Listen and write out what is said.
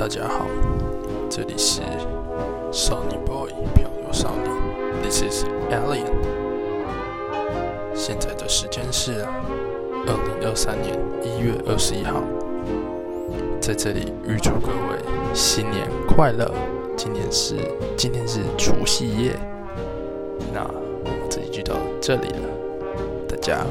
大家好，这里是少年 boy 漂流少年，This is alien。现在的时间是二零二三年一月二十一号，在这里预祝各位新年快乐。今年是今天是除夕夜，那我们这里就到这里了，大家。